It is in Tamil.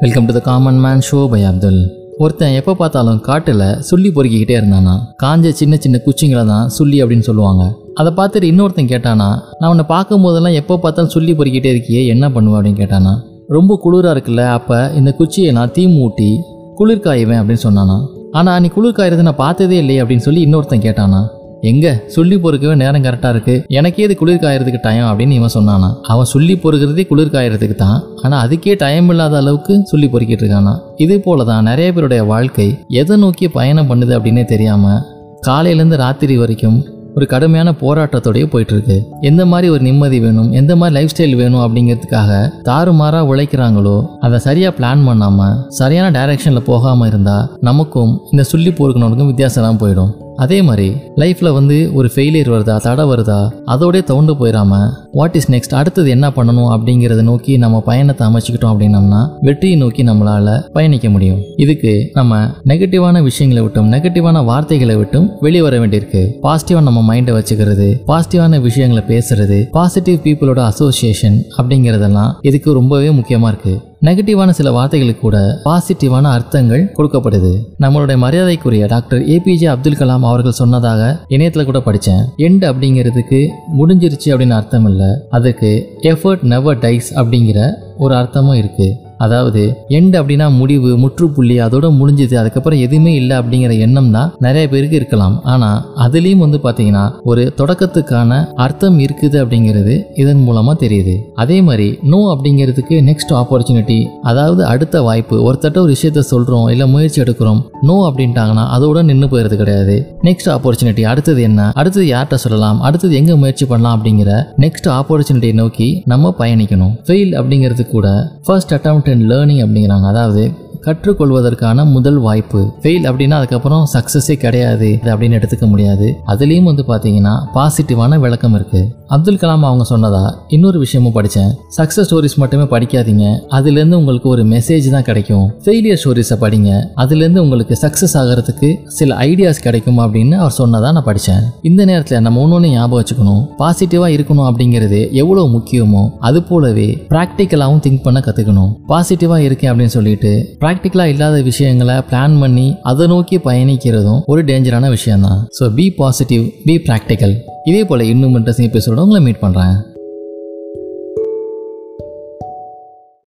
Welcome to the common man show by Abdul ஒருத்தன் எப்போ பார்த்தாலும் காட்டில் சுள்ளி பொறுக்கிக்கிட்டே இருந்தானா? காஞ்ச சின்ன சின்ன குச்சிங்களை தான் சுள்ளி அப்படின்னு சொல்லுவாங்க. அதை பார்த்துட்டு இன்னொருத்தன் கேட்டானா நான் உன்னை பார்க்கும் போதெல்லாம் எப்போ பார்த்தாலும் சுள்ளி பொறுக்கிட்டே இருக்கியே என்ன பண்ணுவேன் அப்படின்னு கேட்டானா. ரொம்ப குளிராக இருக்குல்ல அப்போ இந்த குச்சியை நான் தீ மூட்டி குளிர் காயுவேன் அப்படின்னு சொன்னானா. ஆனால் நீ குளிர் காயறதை நான் பார்த்ததே இல்லையே அப்படின்னு சொல்லி இன்னொருத்தன் கேட்டானா. எங்க? சொல்லி பொறுக்கவே நேரம் கரெக்டாக இருக்கு. எனக்கே இது குளிர் காயறதுக்கு டைம் அப்படின்னு இவன் சொன்னானா. அவன் சொல்லி பொறுக்கிறதே குளிர் காயறதுக்கு தான். ஆனால் அதுக்கே டைம் இல்லாத அளவுக்கு சொல்லி பொறுக்கிட்டு இருக்கானா. இது போல தான் நிறைய பேருடைய வாழ்க்கை எதை நோக்கி பயணம் பண்ணுது அப்படின்னே தெரியாம காலையிலேருந்து ராத்திரி வரைக்கும் ஒரு கடுமையான போராட்டத்தோடய போயிட்டு இருக்கு எந்த மாதிரி ஒரு நிம்மதி வேணும்? எந்த மாதிரி லைஃப் ஸ்டைல் வேணும் அப்படிங்கிறதுக்காக தாறுமாறா உழைக்கிறாங்களோ அதை சரியா பிளான் பண்ணாம சரியான டைரக்ஷன்ல போகாம இருந்தா நமக்கும் இந்த சொல்லி பொறுக்கணுக்கும் வித்தியாசம் போயிடும். அதே மாதிரி லைஃப்ல வந்து ஒரு ஃபெயிலியர் வருதா தடை வருதா அதோடய தவுண்டு போயிடாம வாட் இஸ் நெக்ஸ்ட் அடுத்தது என்ன பண்ணணும் அப்படிங்கிறத நோக்கி நம்ம பயணத்தை அமைச்சுக்கிட்டோம் அப்படின்னம்னா வெற்றியை நோக்கி நம்மளால பயணிக்க முடியும். இதுக்கு நம்ம நெகட்டிவான விஷயங்களை விட்டும் நெகட்டிவான வார்த்தைகளை விட்டும் வெளியே வர வேண்டியிருக்கு. பாசிட்டிவா நம்ம மைண்டை வச்சுக்கிறது பாசிட்டிவான விஷயங்களை பேசுறது பாசிட்டிவ் பீப்புளோட அசோசியேஷன் அப்படிங்கிறதெல்லாம் இதுக்கு ரொம்பவே முக்கியமா இருக்கு. நெகட்டிவான சில வார்த்தைகளுக்கு கூட பாசிட்டிவான அர்த்தங்கள் கொடுக்கப்படுது. நம்மளுடைய மரியாதைக்குரிய டாக்டர் ஏபிஜே அப்துல் கலாம் அவர்கள் சொன்னதாக இணையத்தில் கூட படித்தேன் எண்ட் அப்படிங்கிறதுக்கு முடிஞ்சிருச்சு அப்படின்னு அர்த்தம் இல்லை. அதுக்கு எஃபர்ட் நெவர் டைஸ் அப்படிங்கிற ஒரு அர்த்தமும் இருக்குது அதாவது எண்ட் அப்படின்னா முடிவு முற்றுப்புள்ளி அதோட முடிஞ்சது அதுக்கப்புறம் எதுவுமே இல்லை அப்படிங்கிற எண்ணம் தான் நிறைய பேருக்கு இருக்கலாம். ஆனால் அதுலேயும் வந்து பார்த்தீங்கன்னா ஒரு தொடக்கத்துக்கான அர்த்தம் இருக்குது அப்படிங்கிறது இதன் மூலமாக தெரியுது. அதே மாதிரி நோ அப்படிங்கிறதுக்கு நெக்ஸ்ட் ஆப்பர்ச்சுனிட்டி அதாவது அடுத்த வாய்ப்பு ஒருத்தட்ட ஒரு விஷயத்த சொல்கிறோம் இல்லை முயற்சி எடுக்கிறோம் நோ அப்படின்ட்டாங்கன்னா அதோட நின்று போயிறது கிடையாது. நெக்ஸ்ட் ஆப்பர்ச்சுனிட்டி அடுத்தது என்ன? அடுத்தது யார்கிட்ட சொல்லலாம்? அடுத்தது எங்கே முயற்சி பண்ணலாம் அப்படிங்கிற நெக்ஸ்ட் ஆப்பர்ச்சுனிட்டியை நோக்கி நம்ம பயணிக்கணும். ஃபெயில் அப்படிங்கிறது கூட ஃபர்ஸ்ட் அட்டம் அண்ட் லேர்னிங் அப்படிங்கிறாங்க. அதாவது கற்றுக்கொள்வதற்கான முதல் வாய்ப்பு. ஃபெயில் அப்படின்னா அதுக்கப்புறம் சக்ஸஸே கிடையாது. இது அப்படின்னு எடுத்துக்க முடியாது. அதுலேயும் வந்து பார்த்தீங்கன்னா பாசிட்டிவான விளக்கம் இருக்கு. அப்துல் கலாம் அவங்க சொன்னதா இன்னொரு விஷயமும் படித்தேன் சக்ஸஸ் ஸ்டோரிஸ் மட்டுமே படிக்காதீங்க. அதுலேருந்து உங்களுக்கு ஒரு மெசேஜ் தான் கிடைக்கும். ஃபெயிலியர் ஸ்டோரிஸை படிங்க. அதுலேருந்து உங்களுக்கு சக்ஸஸ் ஆகிறதுக்கு சில ஐடியாஸ் கிடைக்கும் அப்படின்னு அவர் சொன்னதா நான் படித்தேன் இந்த நேரத்தில் நம்ம ஒன்று ஞாபகம் வச்சுக்கணும். பாசிட்டிவாக இருக்கணும் அப்படிங்கிறது எவ்வளோ முக்கியமோ அது போலவே ப்ராக்டிக்கலாகவும் திங்க் பண்ண கற்றுக்கணும் பாசிட்டிவாக இருக்கேன் அப்படின்னு சொல்லிட்டு ப்ராக்டிக்கலாக இல்லாத விஷயங்களை பிளான் பண்ணி அதை நோக்கி பயணிக்கிறதும் ஒரு டேஞ்சரான விஷயம் தான் so be positive be practical இதே போல் இன்னும் இன்ட்ரெஸ்டிங் எபிசோட உங்களை மீட் பண்ணுறேன்